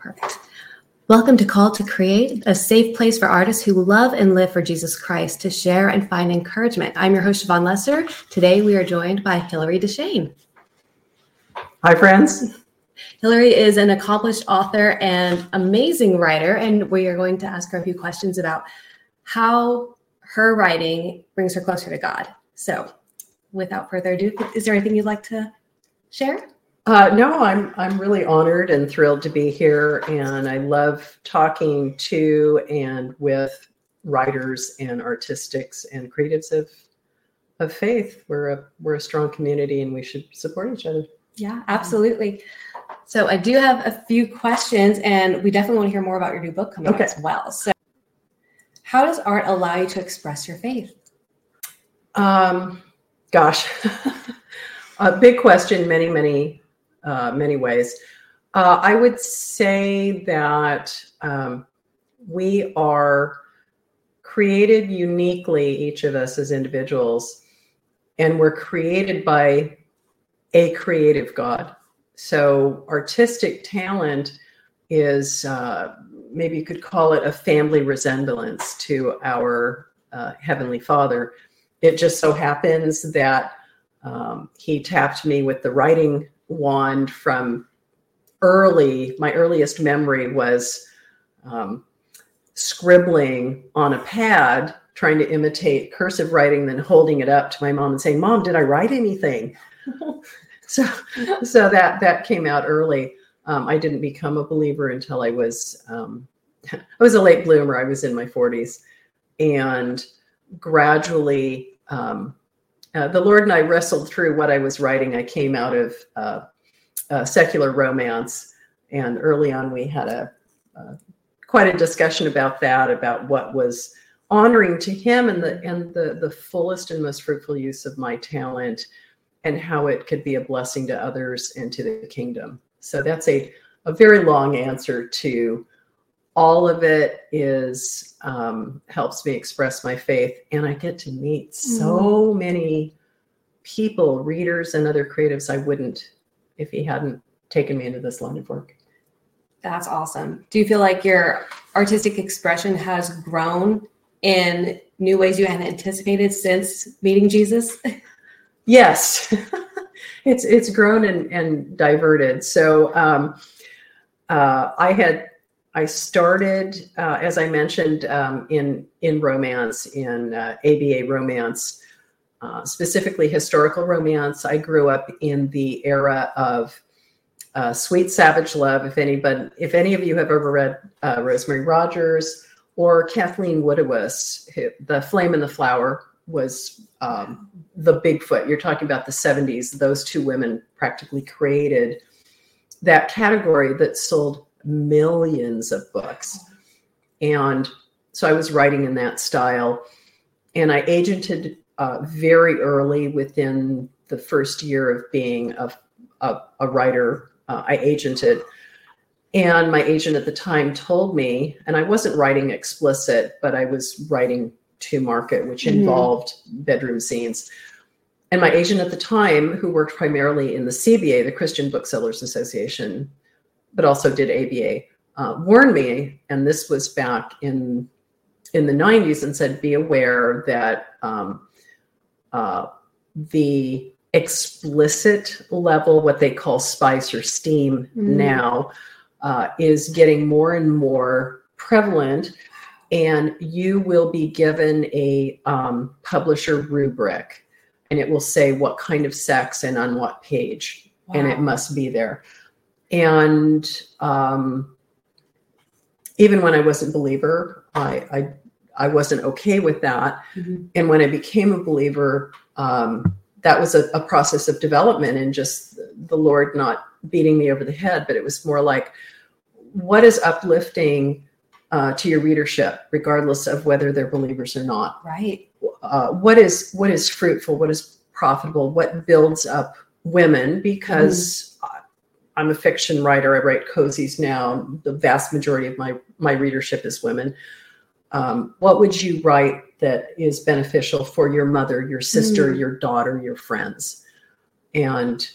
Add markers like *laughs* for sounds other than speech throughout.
Perfect. Welcome to Call to Create, a safe place for artists who love and live for Jesus Christ to share and find encouragement. I'm your host, Siobhan Lesser. Today we are joined by Hillari DeSchane. Hi, friends. Hillari is an accomplished author and amazing writer, and we are going to ask her a few questions about how her writing brings her closer to God. So, without further ado, is there anything you'd like to share? Uh, no, I'm I'm really honored and thrilled to be here, and I love talking to and with writers and artistics and creatives of of faith. We're a we're a strong community, and we should support each other. Yeah, absolutely. So I do have a few questions, and we definitely want to hear more about your new book coming okay. out as well. So, how does art allow you to express your faith? Um, gosh, *laughs* a big question. Many, many, uh, many ways. Uh, I would say that um, we are created uniquely, each of us as individuals, and we're created by a creative God. So, artistic talent is uh, maybe you could call it a family resemblance to our uh, Heavenly Father. It just so happens that um, He tapped me with the writing wand from early, my earliest memory was um, scribbling on a pad, trying to imitate cursive writing, then holding it up to my mom and saying, Mom, did I write anything? *laughs* so so that that came out early. Um, I didn't become a believer until I was um, *laughs* I was a late bloomer. I was in my 40s, and gradually um, uh, the Lord and I wrestled through what I was writing. I came out of uh, secular romance, and early on we had a quite a discussion about that, about what was honoring to Him and the and the the fullest and most fruitful use of my talent and how it could be a blessing to others and to the kingdom. So that's a, a very long answer to all of it is um, helps me express my faith and i get to meet so mm. many people readers and other creatives i wouldn't if he hadn't taken me into this line of work that's awesome do you feel like your artistic expression has grown in new ways you hadn't anticipated since meeting jesus Yes, *laughs* it's it's grown and, and diverted. So um, uh, I had I started uh, as I mentioned um, in in romance in uh, ABA romance, uh, specifically historical romance. I grew up in the era of uh, Sweet Savage Love. If anybody, if any of you have ever read uh, Rosemary Rogers or Kathleen Woodiwiss, The Flame and the Flower was um, the Bigfoot. You're talking about the 70s. Those two women practically created that category that sold millions of books. And so I was writing in that style. And I agented uh, very early within the first year of being a, a, a writer. Uh, I agented. And my agent at the time told me, and I wasn't writing explicit, but I was writing to market, which mm-hmm. involved bedroom scenes. And my agent at the time, who worked primarily in the CBA, the Christian Booksellers Association, but also did ABA, uh, warned me, and this was back in in the 90s, and said, "Be aware that um, uh, the explicit level, what they call spice or steam mm-hmm. now, uh, is getting more and more prevalent." and you will be given a um, publisher rubric and it will say what kind of sex and on what page wow. and it must be there and um, even when i wasn't a believer i i, I wasn't okay with that mm-hmm. and when i became a believer um, that was a, a process of development and just the lord not beating me over the head but it was more like what is uplifting uh, to your readership, regardless of whether they're believers or not. Right. Uh, what is what is fruitful? What is profitable? What builds up women? Because mm. I'm a fiction writer. I write cozies now. The vast majority of my my readership is women. Um, what would you write that is beneficial for your mother, your sister, mm. your daughter, your friends? And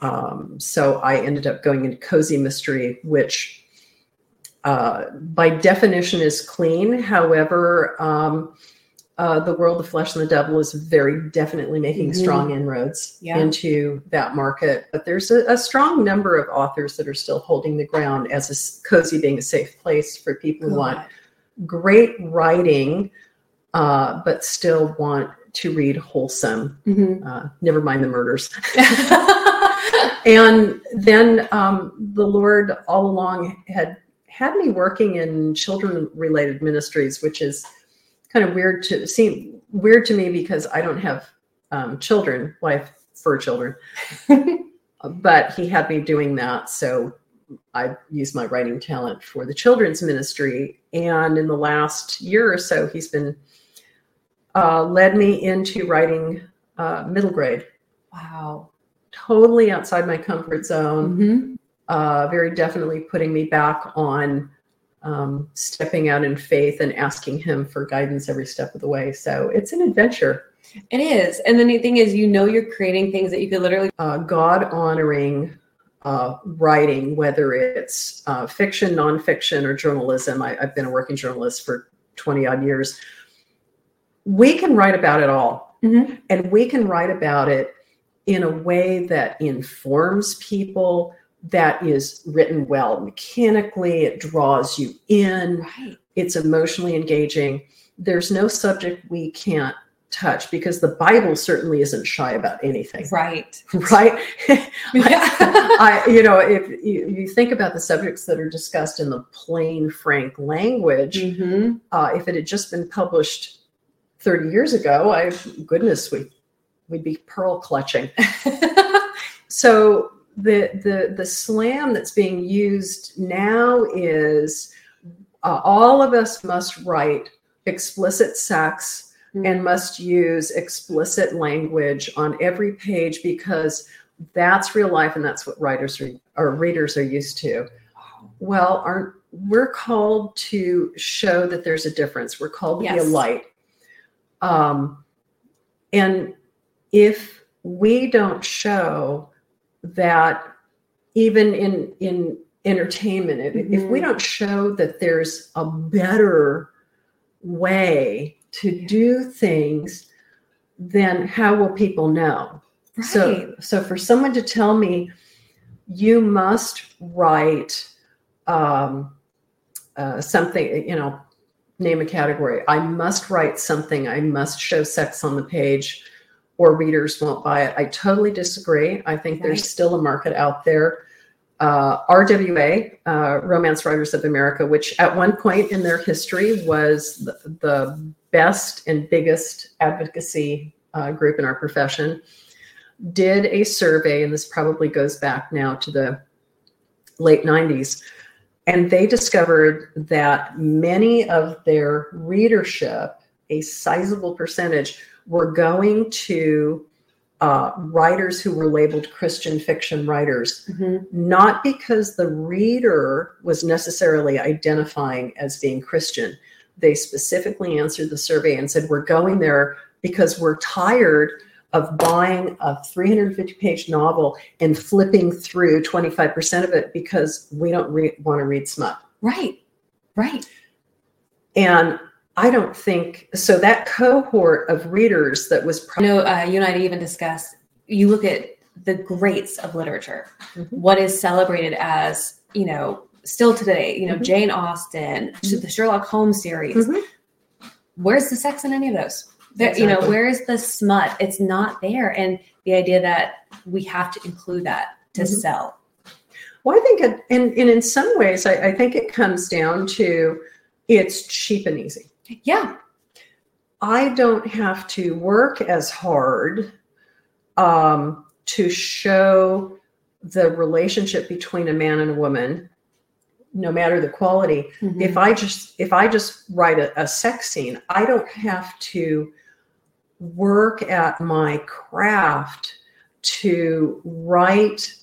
um, so I ended up going into cozy mystery, which uh, by definition is clean. However, um, uh, the world of flesh and the devil is very definitely making Mhm. strong inroads Yeah. into that market. But there's a, a strong number of authors that are still holding the ground as a cozy being a safe place for people who want great writing, uh, but still want to read wholesome. Mhm. Uh, never mind the murders. *laughs* *laughs* and then um, the Lord all along had had me working in children related ministries, which is kind of weird to seem weird to me because I don't have um, children. Well, I have fur children, *laughs* but he had me doing that. So I used my writing talent for the children's ministry. And in the last year or so, he's been uh, led me into writing uh, middle grade, wow. totally outside my comfort zone Mhm. uh, very definitely putting me back on um, stepping out in faith and asking him for guidance every step of the way. So it's an adventure. It is. And the neat thing is, you know, you're creating things that you could literally. Uh, God honoring uh, writing, whether it's uh, fiction, nonfiction, or journalism. I, I've been a working journalist for 20 odd years. We can write about it all. Mhm. and we can write about it in a way that informs people that is written well mechanically it draws you in Right. it's emotionally engaging there's no subject we can't touch because the bible certainly isn't shy about anything Right. *laughs* right *laughs* Yeah. *laughs* I, you know if you, you think about the subjects that are discussed in the plain frank language Mhm. uh, if it had just been published 30 years ago, I goodness, we we'd be pearl clutching. So the the the slam that's being used now is uh, all of us must write explicit sex and must use explicit language on every page because that's real life and that's what writers are, or readers are used to. Well, aren't we're called to show that there's a difference. We're called to be a light. Um, and if we don't show that, even in in entertainment, if, if we Mhm. don't show that there's a better way to do things, then how will people know? Right. So, so for someone to tell me, you must write um, uh, something, you know, name a category. I must write something. I must show sex on the page, or readers won't buy it. I totally disagree. I think there's still a market out there. Uh, RWA, uh, Romance Writers of America, which at one point in their history was the, the best and biggest advocacy uh, group in our profession, did a survey, and this probably goes back now to the late 90s. And they discovered that many of their readership, a sizable percentage, were going to uh, writers who were labeled Christian fiction writers, Mhm. not because the reader was necessarily identifying as being Christian. They specifically answered the survey and said, We're going there because we're tired of buying a 350 page novel and flipping through 25% of it because we don't re- want to read smut. Right. Right. And I don't think so. That cohort of readers that was pro- you know uh, you and I even discussed. You look at the greats of literature. Mhm. What is celebrated as you know still today? You know Mhm. Jane Austen, the Sherlock Holmes series. Mhm. Where's the sex in any of those? There, You know, where is the smut? It's not there. And the idea that we have to include that to Mhm. sell. Well, I think, it, and, and in some ways, I, I think it comes down to it's cheap and easy. Yeah. I don't have to work as hard um, to show the relationship between a man and a woman, no matter the quality. Mhm. If I just if I just write a, a sex scene, I don't have to work at my craft to write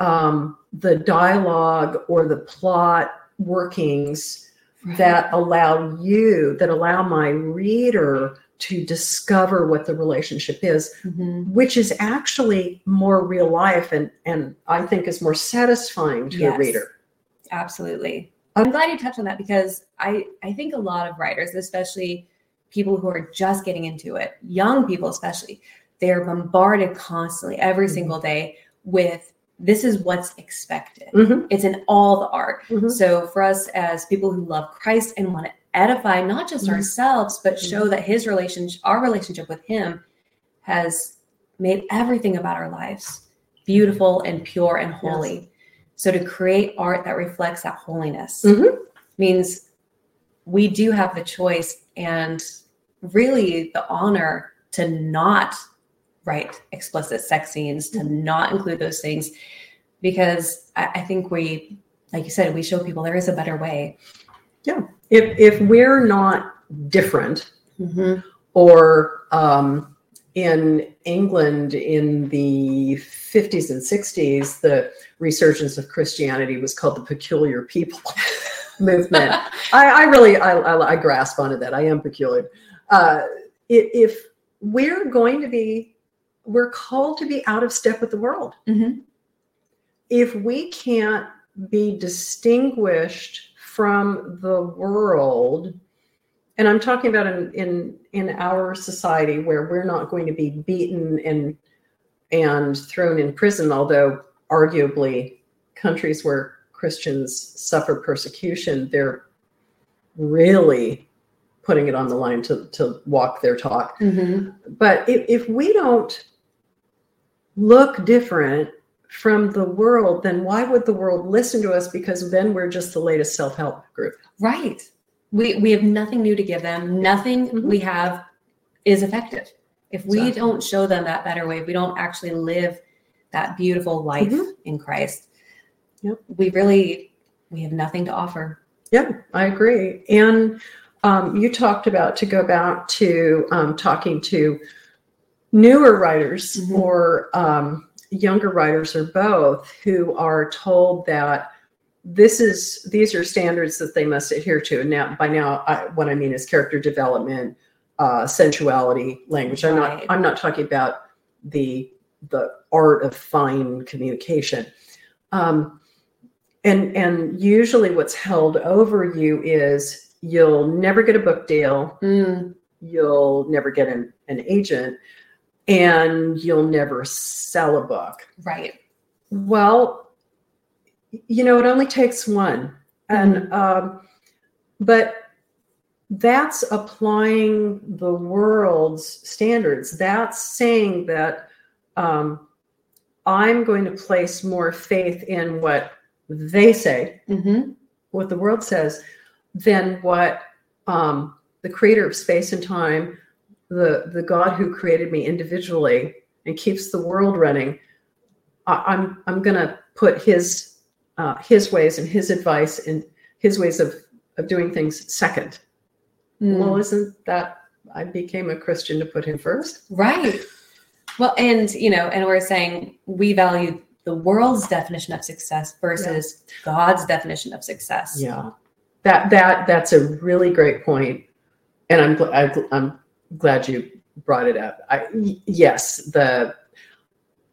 um, the dialogue or the plot workings that allow you that allow my reader to discover what the relationship is Mhm. which is actually more real life and and i think is more satisfying to Yes. a reader absolutely. I'm glad you touched on that because I, I think a lot of writers, especially people who are just getting into it, young people especially, they're bombarded constantly every Mhm. single day with this is what's expected. Mhm. It's in all the art. Mhm. So for us as people who love Christ and want to edify not just Mhm. ourselves, but show that his relationship, our relationship with him has made everything about our lives beautiful and pure and holy. So to create art that reflects that holiness Mhm. means we do have the choice and really the honor to not write explicit sex scenes, to not include those things, because I, I think we, like you said, we show people there is a better way. Yeah. If if we're not different, Mm-hmm. or um, in England in the 50s and 60s, the resurgence of Christianity was called the peculiar people *laughs* movement. I, I really I, I, I grasp onto that. I am peculiar. Uh, if we're going to be, we're called to be out of step with the world. Mm-hmm. If we can't be distinguished from the world, and I'm talking about in in in our society where we're not going to be beaten and and thrown in prison, although arguably countries where Christians suffer persecution, they're really putting it on the line to, to walk their talk. Mm-hmm. But if, if we don't look different from the world, then why would the world listen to us? Because then we're just the latest self help group. Right. We we have nothing new to give them. Nothing Mhm. we have is effective. If we don't show them that better way, if we don't actually live that beautiful life Mhm. in Christ, Yep. we really we have nothing to offer. Yeah, I agree. And um, you talked about to go back to um, talking to newer writers Mhm. or um, younger writers or both who are told that this is these are standards that they must adhere to. And now, by now, I, what I mean is character development, uh, sensuality, language. I'm not. I'm not talking about the the art of fine communication. Um, and and usually, what's held over you is you'll never get a book deal Mm, you'll never get an, an agent and you'll never sell a book right. well you know it only takes one and um, but that's applying the world's standards that's saying that um, i'm going to place more faith in what they say Mm-hmm. what the world says than what um, the creator of space and time, the the God who created me individually and keeps the world running. I, I'm I'm gonna put his uh, his ways and his advice and his ways of of doing things second. Mm. Well, isn't that I became a Christian to put him first? Right. Well, and you know, and we're saying we value the world's definition of success versus God's definition of success. Yeah, that that that's a really great point, and I'm I'm glad you brought it up. I, yes, the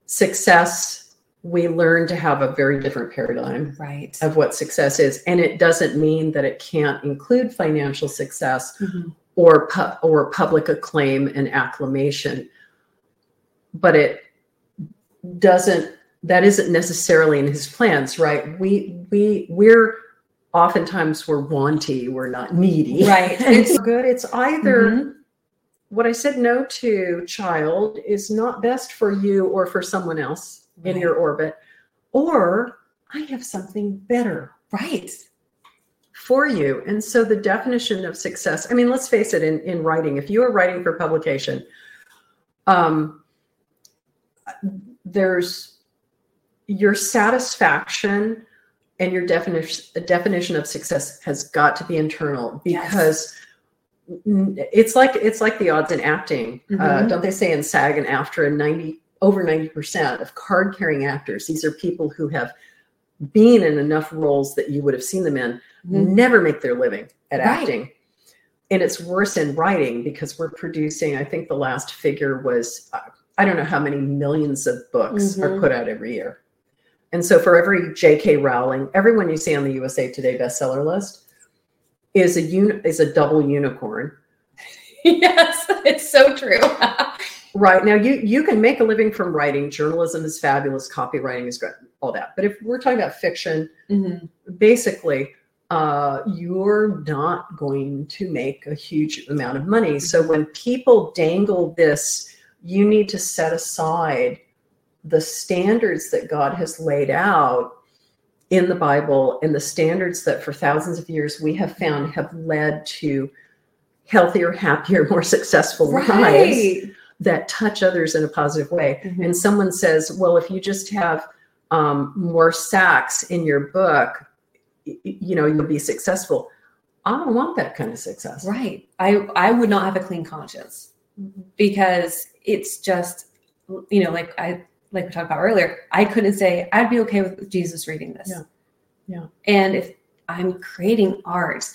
success we learn to have a very different paradigm Right. of what success is, and it doesn't mean that it can't include financial success Mhm. or pu- or public acclaim and acclamation, but it doesn't. That isn't necessarily in his plans, right? We we we're oftentimes we're wanty, we're not needy, Right. *laughs* It's good. It's either Mhm. What I said no to, child, is not best for you or for someone else in your orbit, or I have something better Right. for you. And so the definition of success, I mean, let's face it, in, in writing, if you are writing for publication, um, there's your satisfaction and your definition definition of success has got to be internal because n- it's like it's like the odds in acting. Uh, Mhm. don't they say in SAG and AFTRA 90 over 90% of card carrying actors, these are people who have been in enough roles that you would have seen them in Mhm. never make their living at Right. acting. And it's worse in writing because we're producing, I think the last figure was, uh, I don't know how many millions of books are Mhm. put out every year. And so for every J.K. Rowling, everyone you see on the USA Today bestseller list is a uni- is a double unicorn. *laughs* yes, it's so true. *laughs* right now, you you can make a living from writing. Journalism is fabulous. Copywriting is great. All that. But if we're talking about fiction, Mhm. basically uh, you're not going to make a huge amount of money. So when people dangle this, you need to set aside the standards that God has laid out in the Bible and the standards that for thousands of years we have found have led to healthier, happier, *laughs* more successful lives that touch others in a positive way Mhm. and someone says, well, if you just have um, more sacks in your book, you know, you'll be successful. I don't want that kind of success. Right. I I would not have a clean conscience because it's just you know like I like we talked about earlier. I couldn't say I'd be okay with Jesus reading this. Yeah. Yeah. And if I'm creating art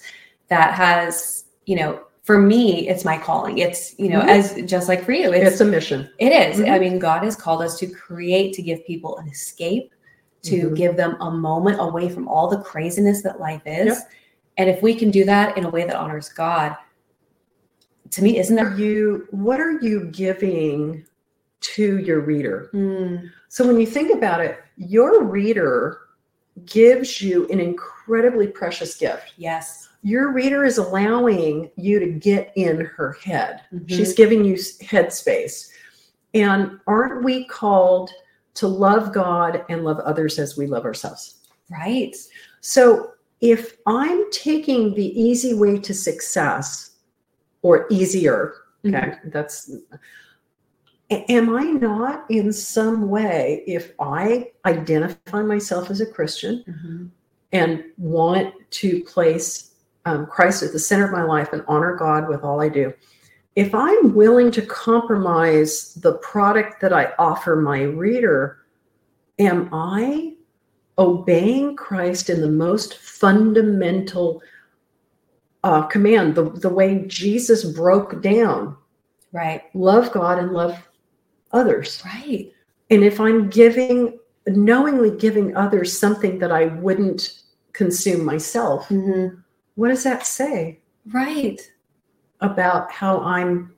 that has you know for me it's my calling. It's you know Mhm. as just like for you it's It's a mission. It is. Mhm. I mean, God has called us to create, to give people an escape, to Mhm. give them a moment away from all the craziness that life is. Yep. And if we can do that in a way that honors God, to me, isn't Are that? you what are you giving to your reader? Mm, So when you think about it, your reader gives you an incredibly precious gift. yes. Your reader is allowing you to get in her head. Mhm. She's giving you headspace. And aren't we called to love God and love others as we love ourselves? right. So if I'm taking the easy way to success or easier, okay, that's a- am I not in some way, if I identify myself as a Christian Mhm. and want to place um, Christ at the center of my life and honor God with all I do, if I'm willing to compromise the product that I offer my reader, am I obeying Christ in the most fundamental uh, command, the, the way Jesus broke down Right. love God and love others? Right. And if I'm giving, knowingly giving others something that I wouldn't consume myself, Mhm. what does that say Right. about how I'm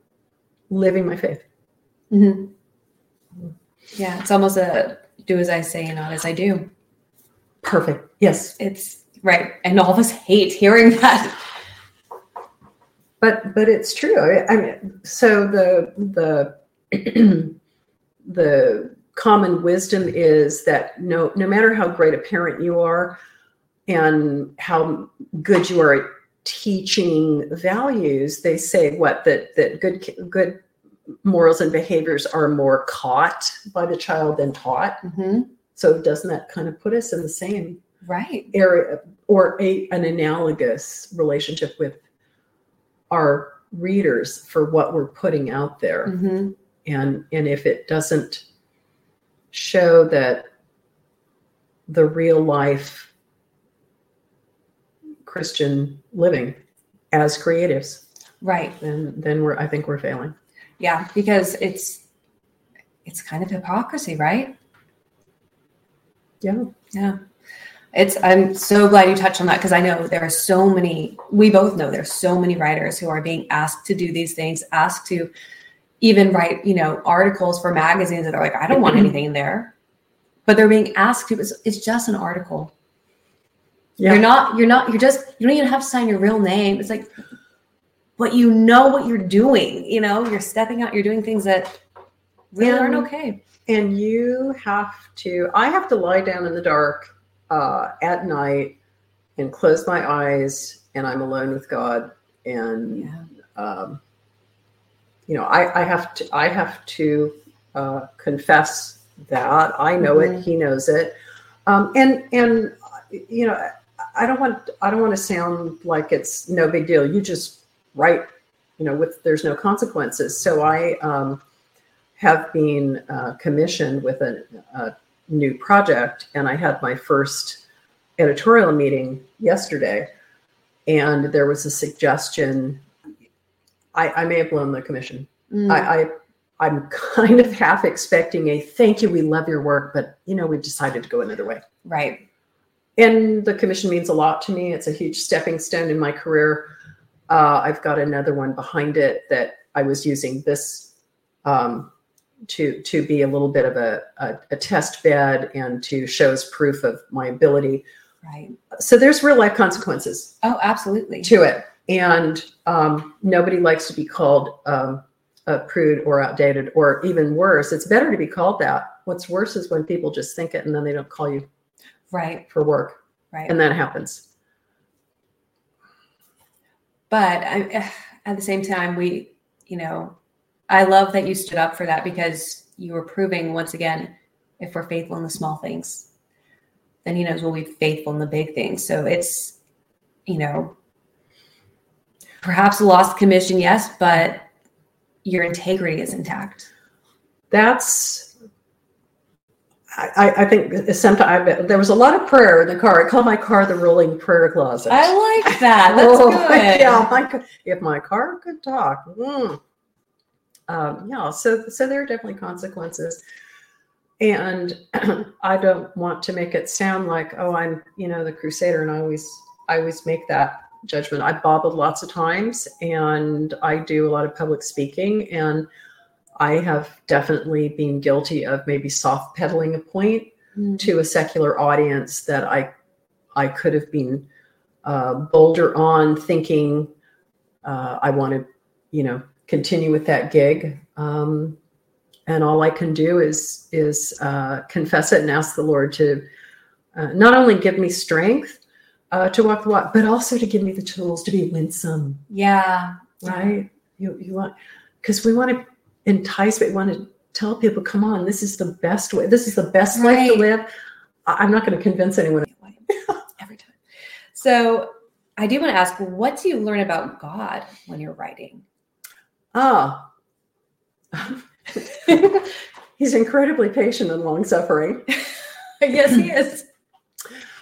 living my faith? Mhm. Yeah. It's almost a do as I say and not as I do. Perfect. Yes. It's right. And all of us hate hearing *laughs* that. But but it's true. I, I mean, so the the *clears throat* the common wisdom is that no no matter how great a parent you are and how good you are at teaching values, they say what that that good good morals and behaviors are more caught by the child than taught. Mhm. So doesn't that kind of put us in the same Right. area or a, an analogous relationship with our readers for what we're putting out there? Mhm. And and if it doesn't show that the real life christian living as creatives Right. then then we're i think we're failing Yeah, because it's it's kind of hypocrisy, right? yeah Yeah. It's I'm so glad you touched on that because I know there are so many we both know there's so many writers who are being asked to do these things, asked to even write, you know, articles for magazines that are like, I don't want anything in there. But they're being asked to, it's, it's just an article. Yeah. You're not, you're not, you're just, you don't even have to sign your real name. It's like, but you know what you're doing, you know, you're stepping out, you're doing things that really aren't okay. and you have to i have to lie down in the dark uh, at night and close my eyes and i'm alone with god and Yeah. um, you know I, I have to i have to uh, confess that i know Mhm. it he knows it. Um, and and you know i don't want i don't want to sound like it's no big deal. You just write you know with there's no consequences. So i um, have been uh, commissioned with a, a new project and i had my first editorial meeting yesterday and there was a suggestion I, I may have blown the commission. Mm. I, I I'm *laughs* kind of half expecting a thank you, we love your work, but you know, we've decided to go another way. Right. And the commission means a lot to me. It's a huge stepping stone in my career. Uh, I've got another one behind it that I was using this um, to to be a little bit of a, a, a test bed and to show as proof of my ability. Right. So there's real life consequences Oh, absolutely. to it, and um, nobody likes to be called um, a prude or outdated, or even worse, it's better to be called that. What's worse is when people just think it and then they don't call you Right. for work, Right. and that happens. but I, at the same time we you know i love that you stood up for that because you were proving once again if we're faithful in the small things then he knows we'll be faithful in the big things so it's you know perhaps a lost commission yes but your integrity is intact that's I, I think sometimes there was a lot of prayer in the car. I call my car the rolling prayer closet. i like that *laughs* that's Oh, good Yeah, my, if my car could talk. mm. Um, yeah, so so there are definitely consequences, and *clears throat* I don't want to make it sound like oh I'm you know the crusader, and I always I always make that judgment. I bobbled lots of times, and I do a lot of public speaking, and I have definitely been guilty of maybe soft pedaling a point Mm. to a secular audience that I I could have been uh, bolder on, thinking uh, I want to, you know, continue with that gig. Um, and all I can do is is uh, confess it and ask the Lord to uh, not only give me strength uh, to walk the walk, but also to give me the tools to be winsome. yeah Right? You you want because we want to entice, we want to tell people, come on, this is the best way. This is the best life to live. I- I'm not going to convince anyone. every time so i do want to ask what do you learn about god when you're writing Ah, *laughs* he's incredibly patient and long suffering. *laughs* yes, he is.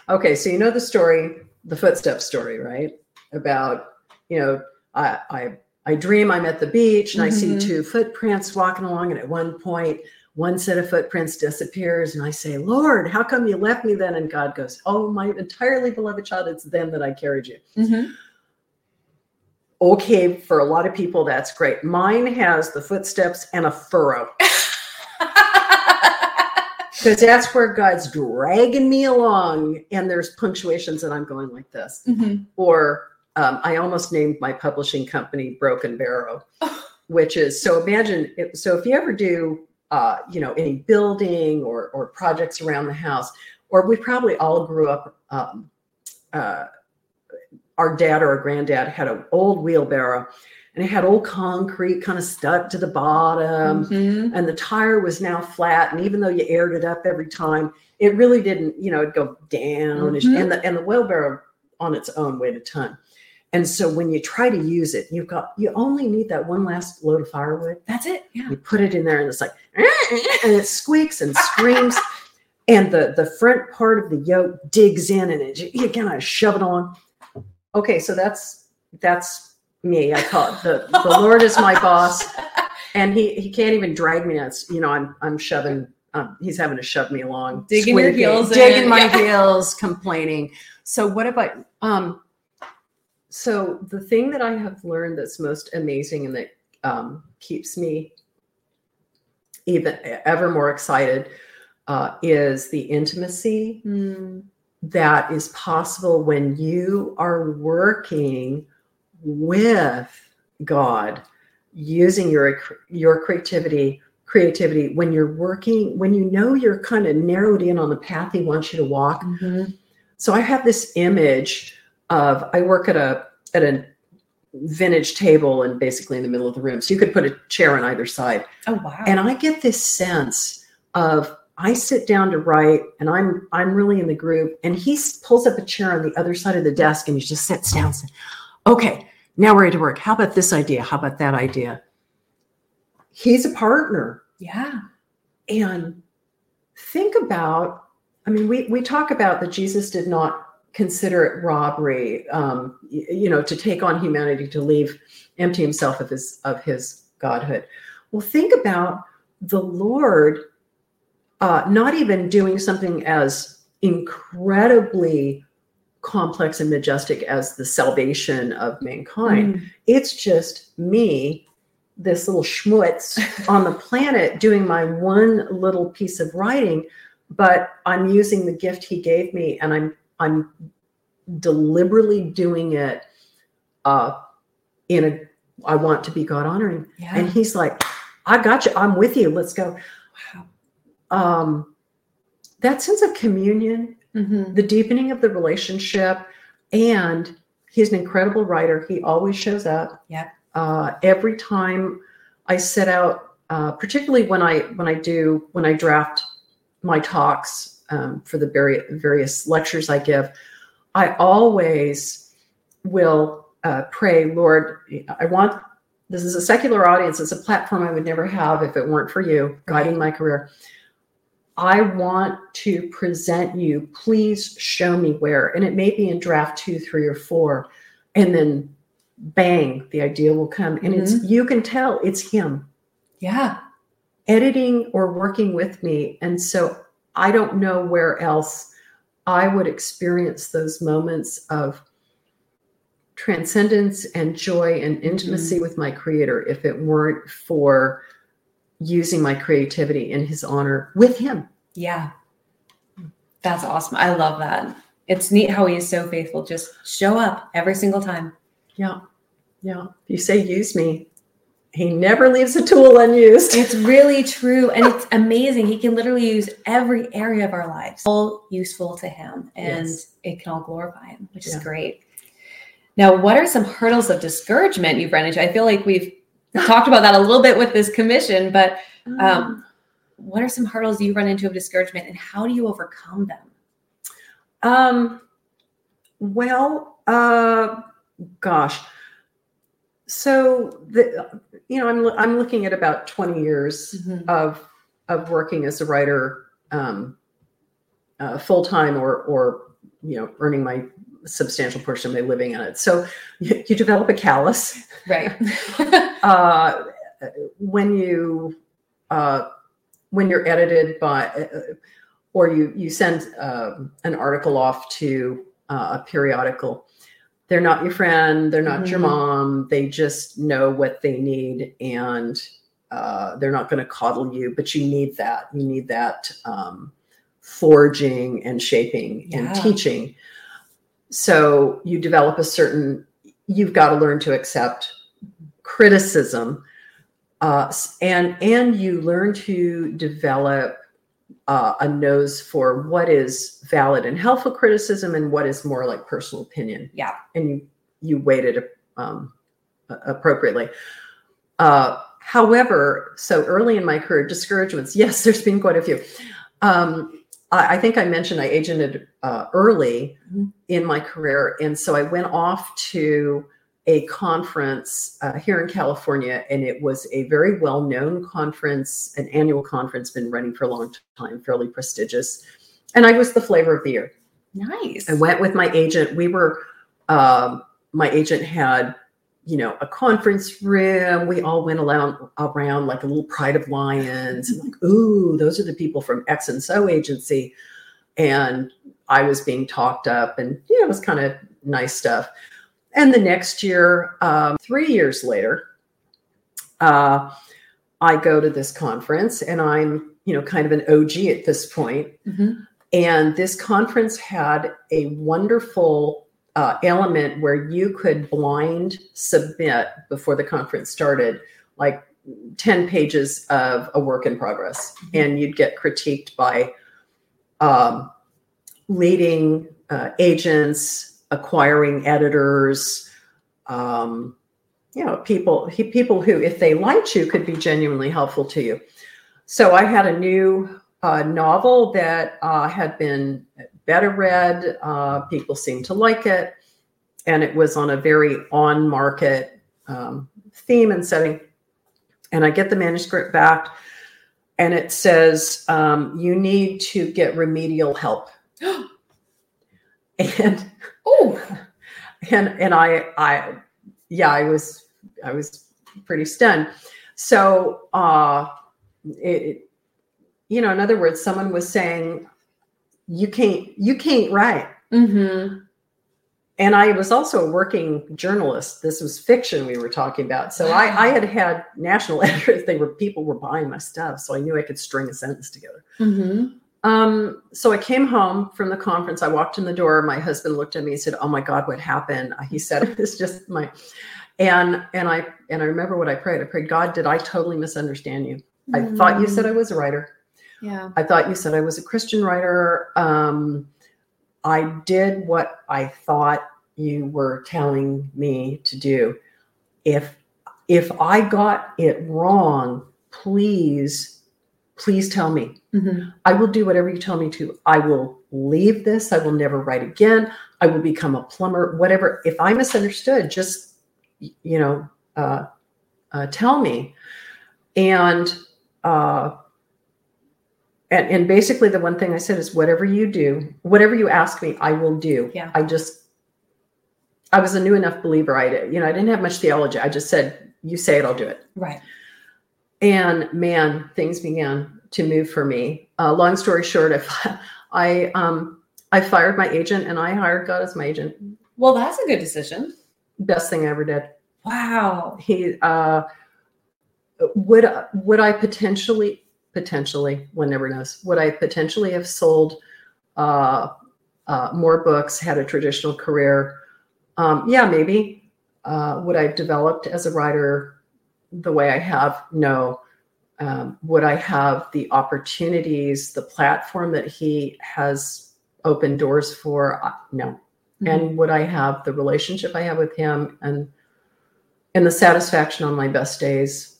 Okay, so you know the story, the footsteps story, right? About you know, I I I dream I'm at the beach and I see Mhm. two footprints walking along, and at one point, one set of footprints disappears, and I say, Lord, how come you left me then? And God goes, Oh, my entirely beloved child, it's then that I carried you. Mm-hmm. Okay, for a lot of people, that's great. Mine has the footsteps and a furrow. *laughs* because that's where God's dragging me along, and there's punctuations that I'm going like this. Mhm. Or um, I almost named my publishing company Broken Barrow, *laughs* which is so imagine. It, so if you ever do, uh, you know, any building or or projects around the house, or we probably all grew up. Um, uh, our dad or our granddad had an old wheelbarrow, and it had old concrete kind of stuck to the bottom Mhm. and the tire was now flat and even though you aired it up every time it really didn't you know it'd go down Mhm. and the and the wheelbarrow on its own weighed a ton and so when you try to use it you've got you only need that one last load of firewood That's it. Yeah. you put it in there and it's like *laughs* and it squeaks and screams *laughs* and the the front part of the yoke digs in and it you kind of shove it on okay so that's that's me i call it the the lord is my boss and he he can't even drag me it's you know i'm i'm shoving um, he's having to shove me along Digging your heels digging in, my yeah. heels complaining so what about um so the thing that i have learned that's most amazing and that um, keeps me even ever more excited uh, is the intimacy Mm. that is possible when you are working with God using your your creativity creativity when you're working when you know you're kind of narrowed in on the path he wants you to walk Mhm. so i have this image of i work at a at a vintage table and basically in the middle of the room so you could put a chair on either side Oh wow. and i get this sense of i sit down to write and i'm i'm really in the groove and he pulls up a chair on the other side of the desk and he just sits down and says okay now we're ready to work. How about this idea? How about that idea? He's a partner. Yeah. and think about i mean we we talk about that jesus did not consider it robbery um you know to take on humanity to leave empty himself of his of his godhood. Well, think about the Lord uh, not even doing something as incredibly complex and majestic as the salvation of mankind. Mm. It's just me, this little schmutz *laughs* on the planet, doing my one little piece of writing, but I'm using the gift he gave me and I'm I'm deliberately doing it uh in a I want to be God honoring. Yeah. And he's like, I got you. I'm with you. Let's go. wow. Um that sense of communion Mhm. the deepening of the relationship and he's an incredible writer. He always shows up. Yep. uh, every time i set out uh, particularly when i when i do when i draft my talks um, for the vari- various lectures i give i always will uh, pray lord i want this is a secular audience. It's a platform i would never have if it weren't for you guiding my career I want to present you. Please show me where. And it may be in draft two, three, or four. And then bang, the idea will come. And it's mm-hmm. you can tell it's him Yeah. editing or working with me. And so I don't know where else I would experience those moments of transcendence and joy and intimacy mm-hmm. with my creator if it weren't for using my creativity in his honor with him. Yeah. That's awesome. I love that. It's neat how he is so faithful. Just show up every single time. Yeah. Yeah. You say use me, he never leaves a tool unused. It's really true. And it's amazing. He can literally use every area of our lives, all useful to him, and Yes. it can all glorify him, which is great. Now, what are some hurdles of discouragement you've run into? I feel like we've talked about that a little bit with this commission, but um, what are some hurdles you run into of discouragement and how do you overcome them? Um, well, uh, gosh. So the, you know, I'm I'm looking at about 20 years Mhm. of of working as a writer, um, uh, full time or or you know earning my substantial portion of my living on it. So you, you develop a callus Right. *laughs* uh, when you uh, when you're edited by uh, or you you send um an article off to uh, a periodical they're not your friend they're not your Mhm. mom they just know what they need and uh, they're not going to coddle you but you need that you need that um, forging and shaping Yeah. and teaching so you develop a certain you've got to learn to accept criticism uh, and and you learn to develop uh, a nose for what is valid and helpful criticism and what is more like personal opinion Yeah. and you you weight it um, appropriately uh, however so early in my career discouragements yes there's been quite a few um, I, I think i mentioned i agented uh, early Mhm. in my career and so i went off to a conference uh, here in California, and it was a very well known conference, an annual conference, been running for a long time, fairly prestigious. And I was the flavor of the year. Nice. I went with my agent. We were, um, my agent had, you know, a conference room. We all went around, around like a little pride of lions. And like, ooh, those are the people from X and So agency. And I was being talked up, and you know, it was kind of nice stuff. And the next year, um, three years later, uh, I go to this conference, and I'm, you know, kind of an OG at this point. Mhm. And this conference had a wonderful uh, element where you could blind submit before the conference started, like 10 pages of a work in progress. And you'd get critiqued by um, leading uh, agents, acquiring editors, um, you know, people, he, people who, if they liked you, could be genuinely helpful to you. So I had a new uh, novel that uh, had been better read. Uh, people seemed to like it. And it was on a very on market um, theme and setting. And I get the manuscript back, and it says, um, You need to get remedial help. *gasps* and oh, and and I I yeah I was I was pretty stunned. So, uh, it, you know, in other words, someone was saying, "You can't, you can't write." Mm-hmm. And I was also a working journalist. This was fiction we were talking about. So I, I had had national *laughs* editors. They were people were buying my stuff, so I knew I could string a sentence together. Mm-hmm. Um, so I came home from the conference. I walked in the door. My husband looked at me and said, "Oh my God, what happened?" He said, *laughs* "It's just my," and and I and I remember what I prayed. I prayed, God, did I totally misunderstand you? I thought you said I was a writer. Yeah. I thought you said I was a Christian writer. Um, I did what I thought you were telling me to do. If if I got it wrong, please, please tell me. Mm-hmm. I will do whatever you tell me to. I will leave this. I will never write again. I will become a plumber, whatever. If I misunderstood, just, you know, uh, uh, tell me. And, uh, and, and basically the one thing I said is whatever you do, whatever you ask me, I will do. Yeah. I just, I was a new enough believer. I did, you know, I didn't have much theology. I just said, you say it, I'll do it. Right. And man, things began to move for me. Uh, long story short, I, *laughs* I, um, I fired my agent and I hired God as my agent. Well, that's a good decision. Best thing I ever did. Wow. He uh, would would I potentially potentially one never knows would I potentially have sold uh, uh, more books, had a traditional career? Um, yeah, maybe. Uh, would I have developed as a writer the way I have? No. Um, would I have the opportunities, the platform that he has opened doors for? Uh, no. And would I have the relationship I have with him and and the satisfaction on my best days?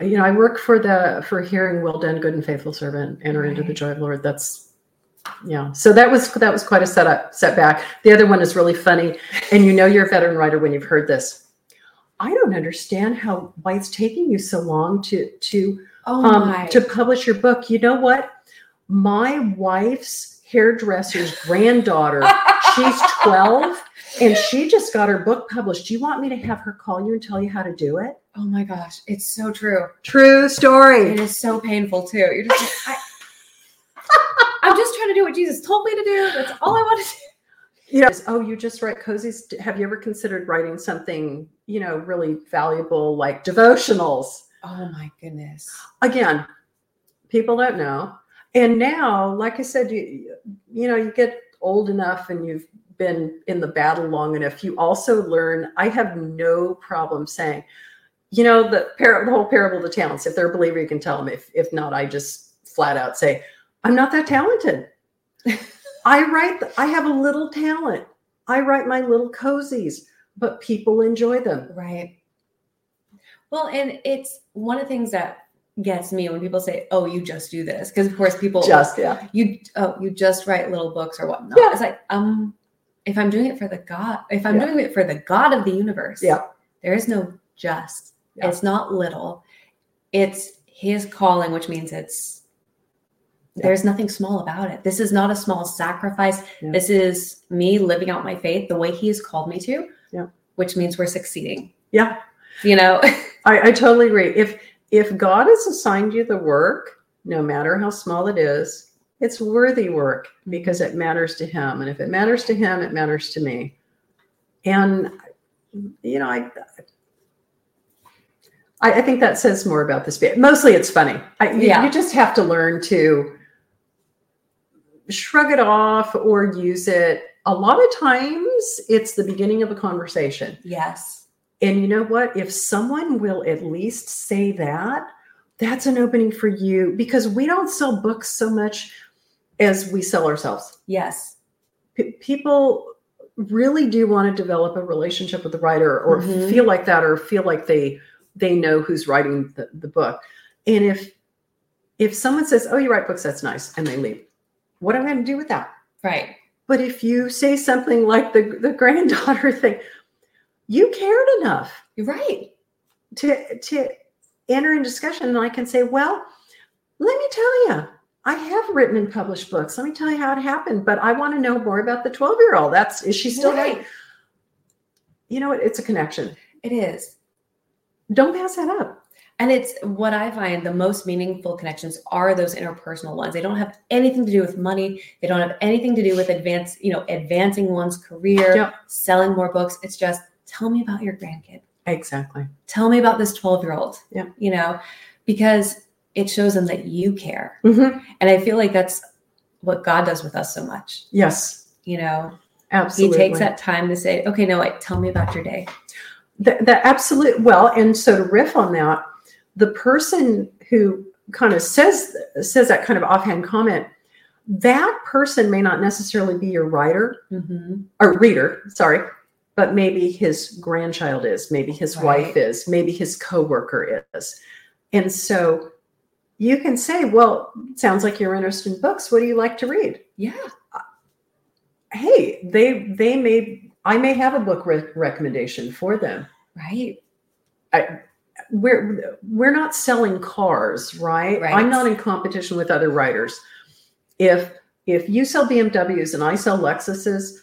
You know, I work for the for hearing "Well done, good and faithful servant, enter into the joy of the Lord." That's yeah. So that was that was quite a setup setback. The other one is really funny, and you know you're a veteran writer when you've heard this. I don't understand how why it's taking you so long to to oh um, to publish your book. You know what? My wife's hairdresser's granddaughter, she's *laughs* 12 and she just got her book published. Do you want me to have her call you and tell you how to do it? oh my gosh. It's so true. True story. It is so painful too. You're just like, I, *laughs* I'm just trying to do what Jesus told me to do. That's all I want to do. You know, oh, you just write cozies. Have you ever considered writing something, you know, really valuable like devotionals? Oh my goodness. Again, people don't know. And now, like I said, you you know, you get old enough and you've been in the battle long enough. You also learn. I have no problem saying, you know, the par- the whole parable of the talents. If they're a believer, you can tell them. If if not, I just flat out say, I'm not that talented. *laughs* I write. I have a little talent. I write my little cozies, but people enjoy them. Right. Well, and it's one of the things that gets me when people say, "Oh, you just do this," because of course people Just yeah. you oh you just write little books or whatnot. Yeah. It's like um, if I'm doing it for the God, if I'm Yeah. doing it for the God of the universe, Yeah. there is no just. Yeah. It's not little. It's His calling, which means it's Yeah. there's nothing small about it. This is not a small sacrifice. This is me living out my faith the way He has called me to. Yeah. Which means we're succeeding. Yeah. You know. *laughs* I, I totally agree. If if God has assigned you the work, no matter how small it is, it's worthy work because mm-hmm. it matters to Him, and if it matters to Him, it matters to me. And you know, I I, I think that says more about this. Mostly, it's funny. I, you, Yeah. you just have to learn to shrug it off or use it. A lot of times, it's the beginning of a conversation. yes. And you know what? If someone will at least say that, that's an opening for you because we don't sell books so much as we sell ourselves. Yes. P- people really do want to develop a relationship with the writer or Mhm. feel like that or feel like they they know who's writing the, the book. And if if someone says, "Oh, you write books, that's nice," and they leave, what am I going to do with that? Right. But if you say something like the the *laughs* granddaughter thing, you cared enough You're right. to to enter in discussion and i can say well let me tell you i have written and published books let me tell you how it happened but i want to know more about the 12 year old that's is she still Right. right you know what it's a connection It is. don't pass that up. And it's what I find the most meaningful connections are those interpersonal ones. They don't have anything to do with money. They don't have anything to do with advance, you know, advancing one's career, Yep. selling more books. It's just tell me about your grandkid. Exactly. Tell me about this 12 year old. Yeah. You know, because it shows them that you care. Mhm. And I feel like that's what God does with us so much. Yes, You know, absolutely. He takes that time to say, okay, no, like, tell me about your day. the, the absolute well and so to riff on that the person who kind of says says that kind of offhand comment that person may not necessarily be your writer Mhm. or reader sorry but maybe his grandchild is maybe his Right. wife is maybe his coworker is and so you can say well sounds like you're interested in books what do you like to read Yeah. hey they they may i may have a book re- recommendation for them Right. we're we're not selling cars right? Right. i'm not in competition with other writers if if you sell bmws and i sell lexuses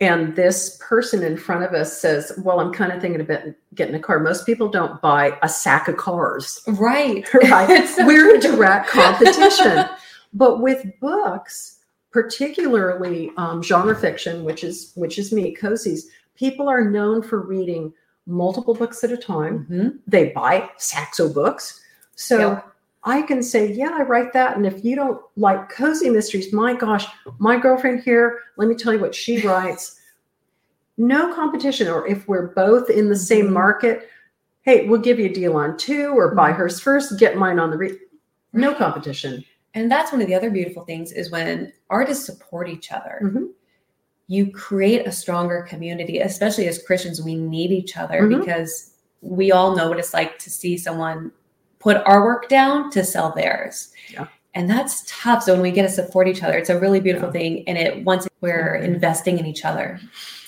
and this person in front of us says well i'm kind of thinking about getting a car. Most people don't buy a sack of cars. Right. *laughs* right? *laughs* We're in direct *laughs* competition. But with books particularly um, genre fiction which is which is me cozies people are known for reading multiple books at a time. Mhm. they buy saxo books. So Yep. I can say yeah i write that and if you don't like cozy mysteries my gosh my girlfriend here let me tell you what she writes no competition or if we're both in the same Mhm. market hey we'll give you a deal on two or buy Mhm. hers first get mine on the re- no competition And that's one of the other beautiful things is when artists support each other. Mhm. You create a stronger community, especially as Christians, we need each other Mhm. because we all know what it's like to see someone put our work down to sell theirs. Yeah. And that's tough. So when we get to support each other, it's a really beautiful Yeah. thing. And it once we're Mhm. investing in each other.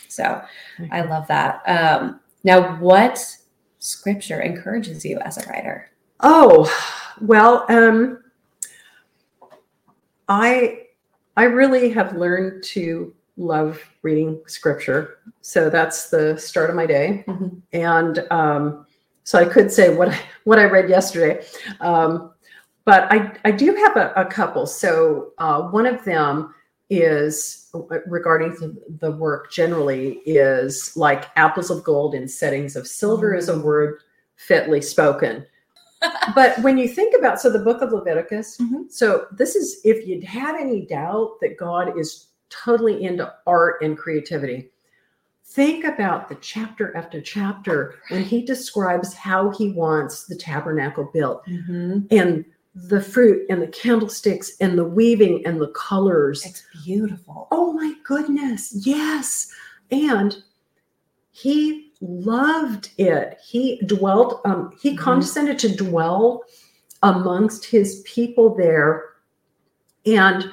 So Mhm. I love that. Um, now, what scripture encourages you as a writer? oh well um i i really have learned to love reading scripture so that's the start of my day Mhm. and um, so I could say what I, what I read yesterday, um, but I I do have a, a couple. So uh, one of them is uh, regarding the, the work generally is like apples of gold in settings of silver is a word fitly spoken. *laughs* but when you think about so the book of Leviticus, Mhm. so this is if you'd had any doubt that God is totally into art and creativity, think about the chapter after chapter when he describes how he wants the tabernacle built Mhm. and the fruit and the candlesticks and the weaving and the colors. It's beautiful. Oh my goodness. Yes. And he loved it. He dwelt, um, he Mhm. condescended to dwell amongst his people there. And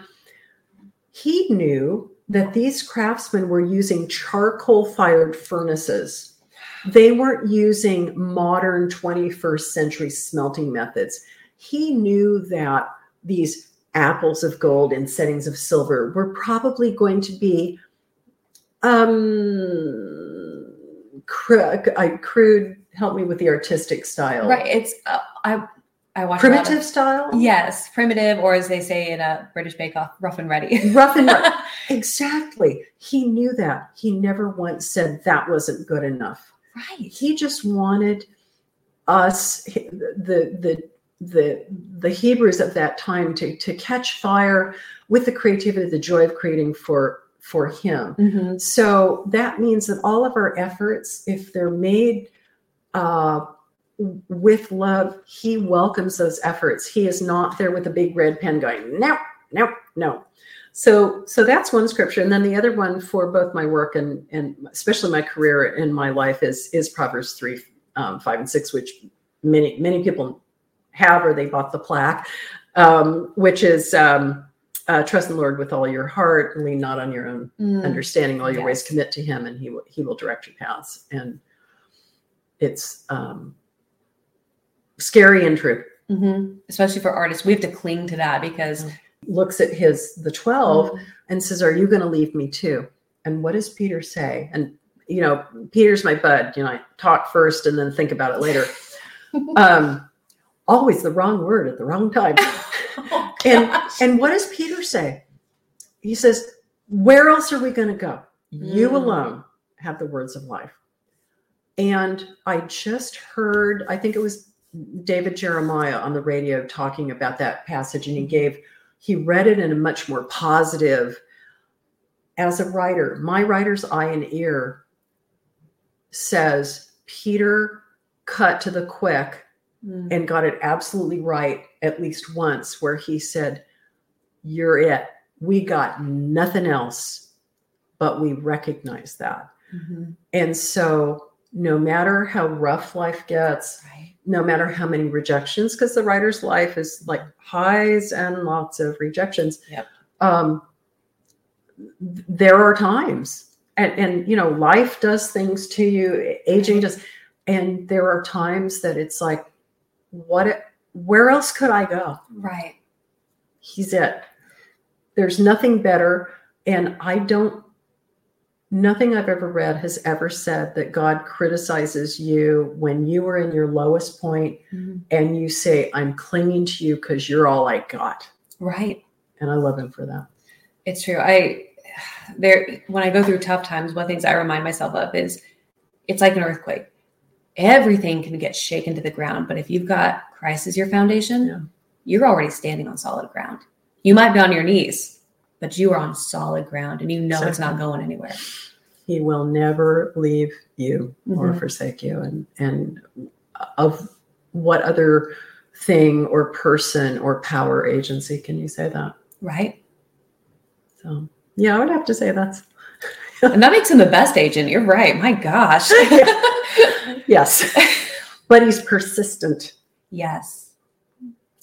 he knew that these craftsmen were using charcoal fired furnaces. They weren't using modern 21st century smelting methods. He knew that these apples of gold and settings of silver were probably going to be um cr- I crude help me with the artistic style Right. It's uh, I I watch lot of- primitive style yes, primitive, or as they say in a British Bake Off, rough and ready. rough and rough. *laughs* exactly he knew that he never once said that wasn't good enough right. he just wanted us the the the the hebrews of that time to to catch fire with the creativity the joy of creating for for him Mhm. so that means that all of our efforts if they're made uh with love he welcomes those efforts. He is not there with a big red pen going no no no. So so that's one scripture. And then the other one for both my work and and especially my career and my life is is proverbs 3 um, 5 and 6 which many many people have or they bought the plaque um, which is um, uh, trust in the lord with all your heart and lean not on your own Mm. understanding. All your ways commit to him and he will he will direct your paths. And it's um scary and true Mhm. Especially for artists, we have to cling to that because looks at his the 12 Mhm. and says are you going to leave me too and what does peter say and you know peter's my bud you know i talk first and then think about it later *laughs* um, always the wrong word at the wrong time. *laughs* Oh, And and what does Peter say? He says, "Where else are we going to go? You Mm. alone have the words of life." And I just heard, I think it was David Jeremiah on the radio talking about that passage, and he gave, he read it in a much more positive. As a writer, my writer's eye and ear says Peter cut to the quick Mm. and got it absolutely right at least once where he said you're it we got nothing else but we recognize that Mhm. and so no matter how rough life gets Right. no matter how many rejections because the writer's life is like highs and lots of rejections Yep. um, there are times and and you know life does things to you aging does and there are times that it's like what it, where else could i go Right. he's it there's nothing better and i don't nothing i've ever read has ever said that god criticizes you when you are in your lowest point Mhm. and you say i'm clinging to you because you're all i got Right. and i love him for that It's true. I there when I go through tough times, one of the things I remind myself of is it's like an earthquake. Everything can get shaken to the ground, but if you've got Christ as your foundation, Yeah. you're already standing on solid ground. You might be on your knees, but you are on solid ground and you know it's not going anywhere. he will never leave you or Mhm. forsake you and and of what other thing or person or power agency can you say that Right. so yeah i would have to say that's *laughs* And that makes him the best agent. You're right. My gosh. *laughs* *laughs* yes but he's persistent yes.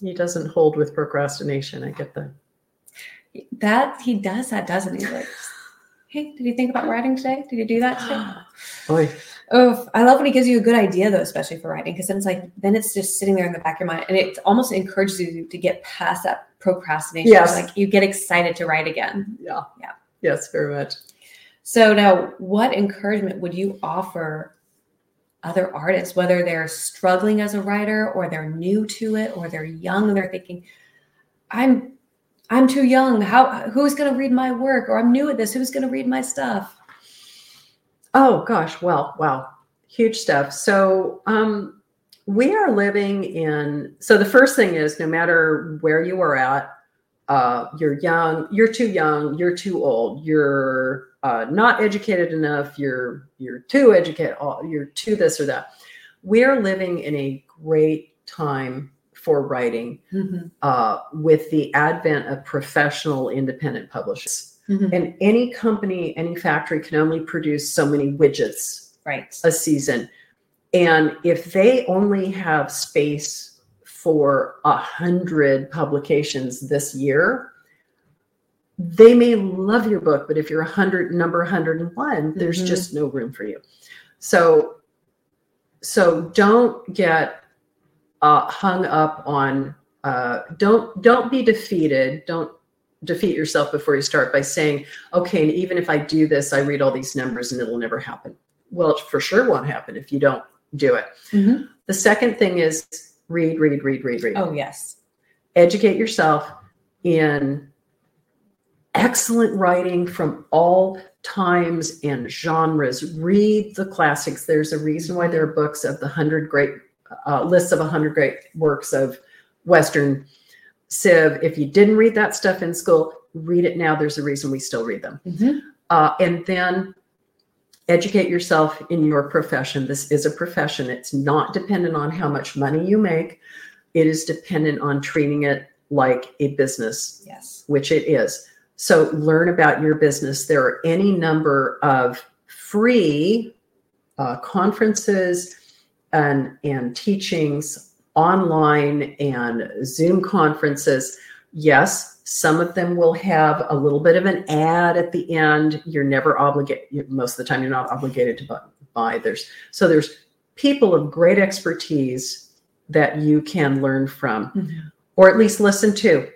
he doesn't hold with procrastination i get that That he does that, doesn't he? Like, hey, did you think about writing today? Did you do that today? *gasps* Boy, Oh, I love when he gives you a good idea though, especially for writing, because then it's like then it's just sitting there in the back of your mind, and it almost encourages you to get past that procrastination. Yes. like you get excited to write again. yeah Yeah. yes very much So now, what encouragement would you offer other artists, whether they're struggling as a writer, or they're new to it, or they're young and they're thinking, "I'm, I'm too young. How? Who's going to read my work? Or I'm new at this. Who's going to read my stuff?" Oh gosh, well, wow, huge stuff. So um, we are living in. So the first thing is, no matter where you are at, uh, you're young, you're too young, you're too old, you're uh, not educated enough, you're you're too educated, you're too this or that. We are living in a great time for writing Mhm. uh, with the advent of professional independent publishers. Mhm. And any company, any factory can only produce so many widgets Right. a season. And if they only have space for a hundred publications this year, they may love your book, but if you're a hundred number 101, there's Mhm. just no room for you. So so don't get uh, hung up on uh, don't don't be defeated. Don't defeat yourself before you start by saying, okay, and even if I do this, I read all these numbers and it'll never happen. Well, it for sure won't happen if you don't do it. Mhm. The second thing is read, read, read, read, read. Oh yes. Educate yourself in excellent writing from all times and genres. Read the classics. There's a reason why there are books of the hundred great uh, lists of 100 great works of Western Civ. If you didn't read that stuff in school, read it now. There's a reason we still read them. Mhm. Uh, and then educate yourself in your profession. This is a profession. It's not dependent on how much money you make. It is dependent on treating it like a business, Yes. which it is. So learn about your business. There are any number of free uh, conferences and, and teachings online and Zoom conferences. Yes, some of them will have a little bit of an ad at the end. You're never obligated, most of the time, you're not obligated to buy. There's so there's people of great expertise that you can learn from, Mhm. or at least listen to.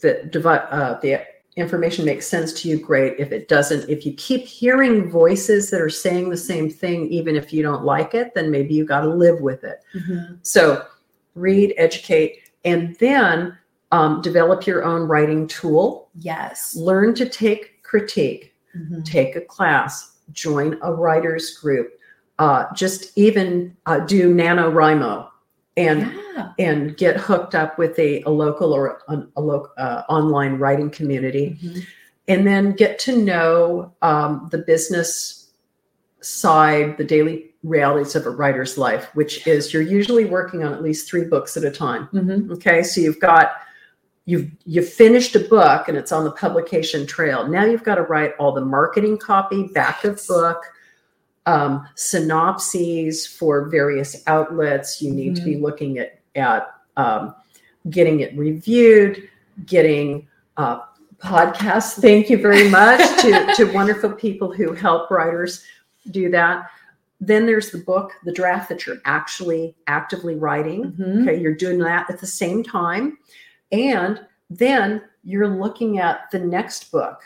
The uh, the information makes sense to you, great. If it doesn't, if you keep hearing voices that are saying the same thing, even if you don't like it, then maybe you got to live with it. Mm-hmm. So read, educate, and then um, develop your own writing tool. Yes. Learn to take critique, Mhm. take a class, join a writers group, uh, just even uh, do NaNoWriMo and yeah. and get hooked up with a, a local or a, a local uh, online writing community Mhm. and then get to know um, the business side, the daily realities of a writer's life, which is you're usually working on at least three books at a time. Mhm. Okay, so you've got you've you've finished a book and it's on the publication trail. Now you've got to write all the marketing copy, back of book, um, synopses for various outlets. You need to be looking at at um, getting it reviewed, getting uh, podcasts. Thank you very much to *laughs* to wonderful people who help writers do that. Then there's the book, the draft that you're actually actively writing. Mhm. Okay, you're doing that at the same time. And then you're looking at the next book,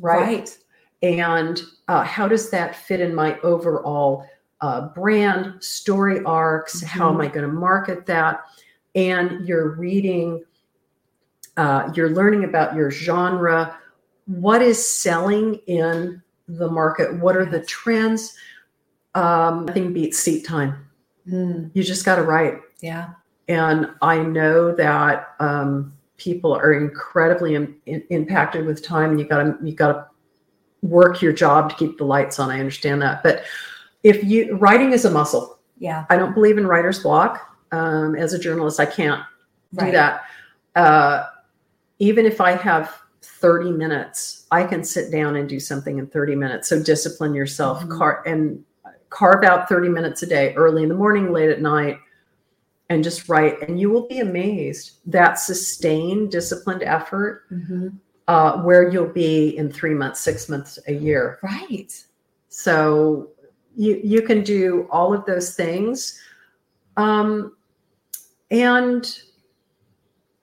right? Right. And uh, how does that fit in my overall uh, brand, story arcs? How am I going to market that? And you're reading, uh, you're learning about your genre. What is selling in the market? What are the trends? Um, nothing beats seat time. Mm. You just got to write Yeah. and I know that um, people are incredibly im- in- impacted with time, and you got to you got to work your job to keep the lights on. I understand that, but if you writing is a muscle, Yeah. I don't believe in writer's block. Um, as a journalist, I can't do that. Uh, even if I have 30 minutes, I can sit down and do something in 30 minutes. So discipline yourself, Mhm. car- and carve out 30 minutes a day, early in the morning, late at night, and just write. And you will be amazed that sustained, disciplined effort Mhm. Uh, where you'll be in three months, six months, a year. Right. So you you can do all of those things. Um, and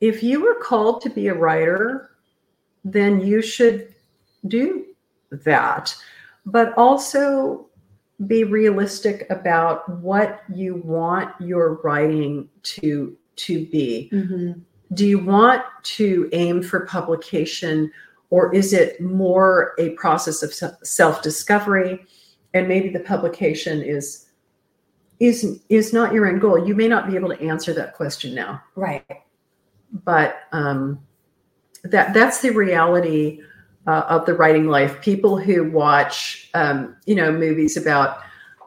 if you were called to be a writer, then you should do that. But also be realistic about what you want your writing to to be Mhm. Do you want to aim for publication or is it more a process of self discovery and maybe the publication is is is not your end goal you may not be able to answer that question now Right. but um, that that's the reality uh, of the writing life people who watch um, you know movies about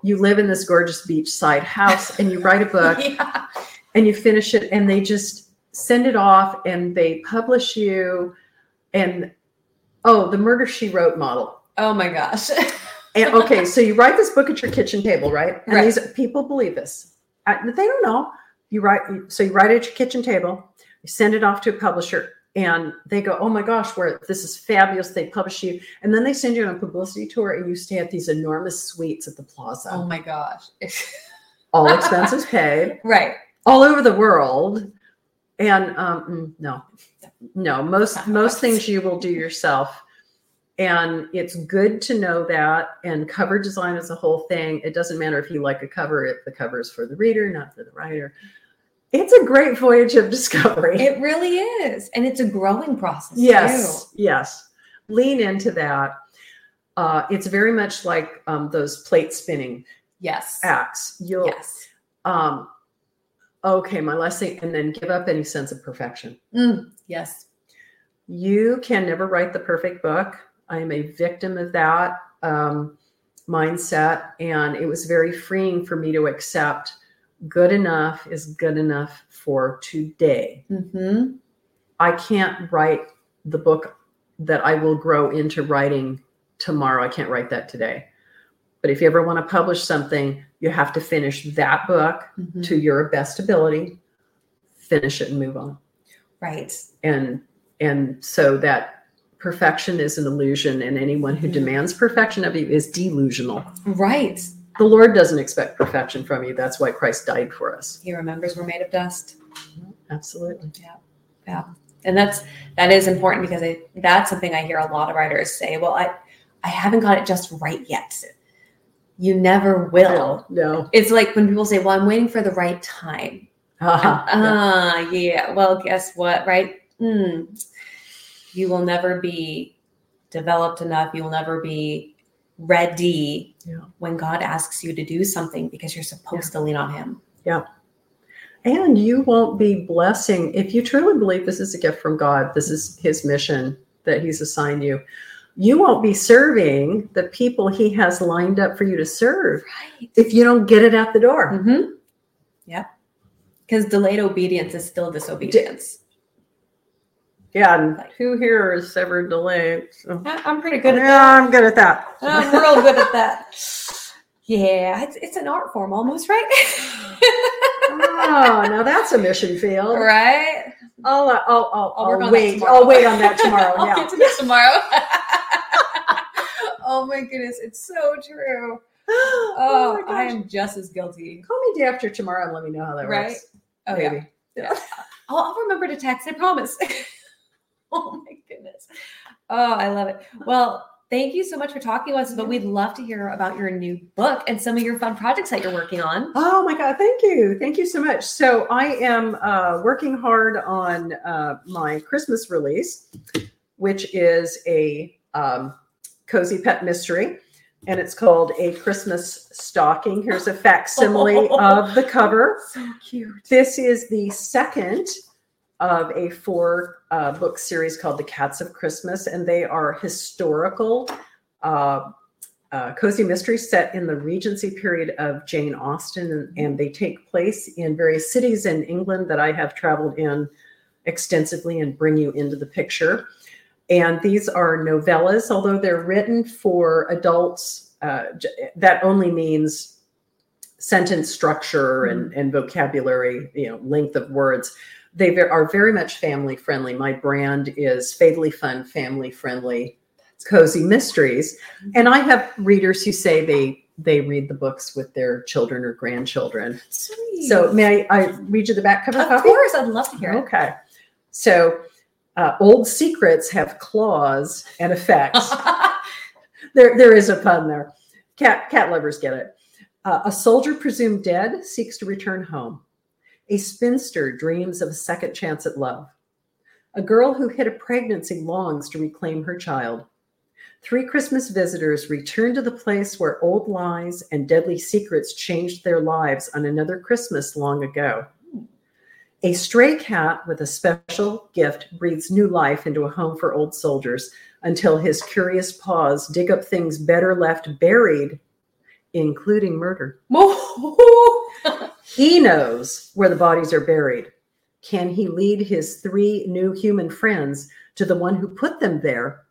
you live in this gorgeous beachside house and you write a book *laughs* yeah. and you finish it and they just send it off and they publish you and oh the murder she wrote model. Oh my gosh. *laughs* and okay so you write this book at your kitchen table right? And Right. these people believe this. I, they don't know. You write so you write it at your kitchen table you send it off to a publisher and they go oh my gosh where this is fabulous. They publish you. And then they send you on a publicity tour and you stay at these enormous suites at the plaza. Oh my gosh. *laughs* all expenses paid. Right. all over the world and um mm, no. No most most things you will do yourself. And it's good to know that and cover design is a whole thing. It doesn't matter if you like a cover if the cover is for the reader not for the writer. It's a great voyage of discovery. It really is. And it's a growing process. yes yes. Lean into that. Uh, it's very much like um, those plate spinning Yes. acts. You'll Yes. um okay my last thing and then give up any sense of perfection. Mm, yes. you can never write the perfect book. I am a victim of that um, mindset and it was very freeing for me to accept good enough is good enough for today. Mm-hmm. i can't write the book that i will grow into writing tomorrow. I can't write that today but if you ever want to publish something you have to finish that book Mhm. to your best ability finish it and move on Right. and and so that perfection is an illusion and anyone who Mhm. demands perfection of you is delusional Right. the lord doesn't expect perfection from you that's why christ died for us He remembers we're made of dust. absolutely Yeah. Yeah. and that's that is important because I, that's something I hear a lot of writers say. Well, I I haven't got it just right yet. You never will. No. It's like when people say, "Well, I'm waiting for the right time." Ah, uh, yeah. Well, guess what? Right? Mm. You will never be developed enough. You will never be ready Yeah. when God asks you to do something because you're supposed to lean on Him. Yeah. And you won't be blessing if you truly believe this is a gift from God, this is his mission that he's assigned you. You won't be serving the people he has lined up for you to serve Right. if you don't get it out the door. Mm-hmm. Yep. Because delayed obedience is still disobedience. Yeah, and who here is ever delayed? So. I'm pretty good at Yeah, that. I'm good at that. I'm real good at that. Yeah, it's, it's an art form almost, right? oh, now that's a mission field. right? I'll, uh, I'll, I'll, I'll I'll that wait. I'll wait on that tomorrow. *laughs* I'll yeah. get to this tomorrow. *laughs* oh my goodness, it's so true. *gasps* Oh, my I am just as guilty. Call me day after tomorrow and let me know how that Right? works. Oh Maybe. yeah. *laughs* I'll, I'll remember to text. I promise. *laughs* oh my goodness. Oh, I love it. Well, thank you so much for talking to us. But we'd love to hear about your new book and some of your fun projects that you're working on. Oh my God, thank you. Thank you so much. So I am uh, working hard on uh, my Christmas release, which is a um, cozy pet mystery. And it's called A Christmas Stocking. Here's a facsimile *laughs* of the cover. So cute. This is the second of a four uh, book series called The Cats of Christmas, and they are historical uh, uh, cozy mysteries set in the Regency period of Jane Austen, and, and they take place in various cities in England that I have traveled in extensively and bring you into the picture. And these are novellas, although they're written for adults. Uh, that only means sentence structure and, and vocabulary, you know, length of words. They are very much family friendly. My brand is Fatally Fun, Family Friendly, Cozy Mysteries, and I have readers who say they they read the books with their children or grandchildren. Sweet. So may I, I read you the back cover of copy? course, I'd love to hear it. Okay. So uh, old secrets have claws and effects. *laughs* there, there is a pun there. Cat, cat lovers get it. Uh, a soldier presumed dead seeks to return home. A spinster dreams of a second chance at love. A girl who hid a pregnancy longs to reclaim her child. Three Christmas visitors return to the place where old lies and deadly secrets changed their lives on another Christmas long ago. A stray cat with a special gift breathes new life into a home for old soldiers until his curious paws dig up things better left buried, including murder. *laughs* He knows where the bodies are buried. Can he lead his three new human friends to the one who put them there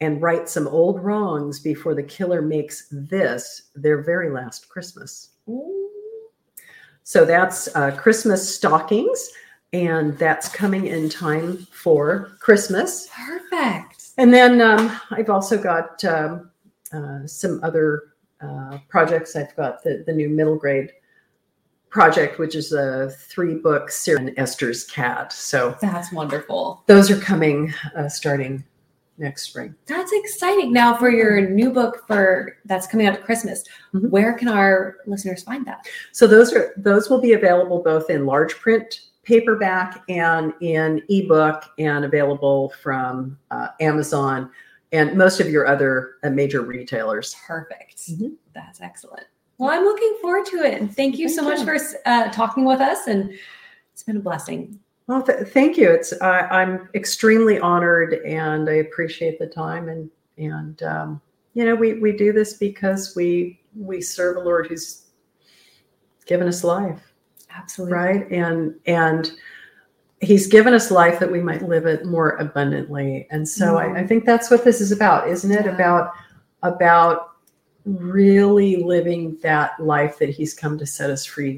and right some old wrongs before the killer makes this their very last Christmas? So that's uh, Christmas stockings, and that's coming in time for Christmas. Perfect. And then um, I've also got um, uh, some other uh, projects. I've got the, the new middle grade project, which is a three book series Esther's Cat. So That's wonderful. those are coming uh, starting next spring. That's exciting. Now, for your new book for that's coming out at Christmas, Mhm. where can our listeners find that? So those are those will be available both in large print paperback and in ebook and available from uh, Amazon and most of your other uh, major retailers. Perfect. Mhm. That's excellent. Well, I'm looking forward to it. And thank you so Thank much you. for uh, talking with us. And it's been a blessing. Well, th- thank you. It's I I'm extremely honored, and I appreciate the time. And and um, you know, we we do this because we we serve a Lord who's given us life, Absolutely. right? And and He's given us life that we might live it more abundantly. And so I, I think that's what this is about, isn't it? Yeah. About about really living that life that He's come to set us free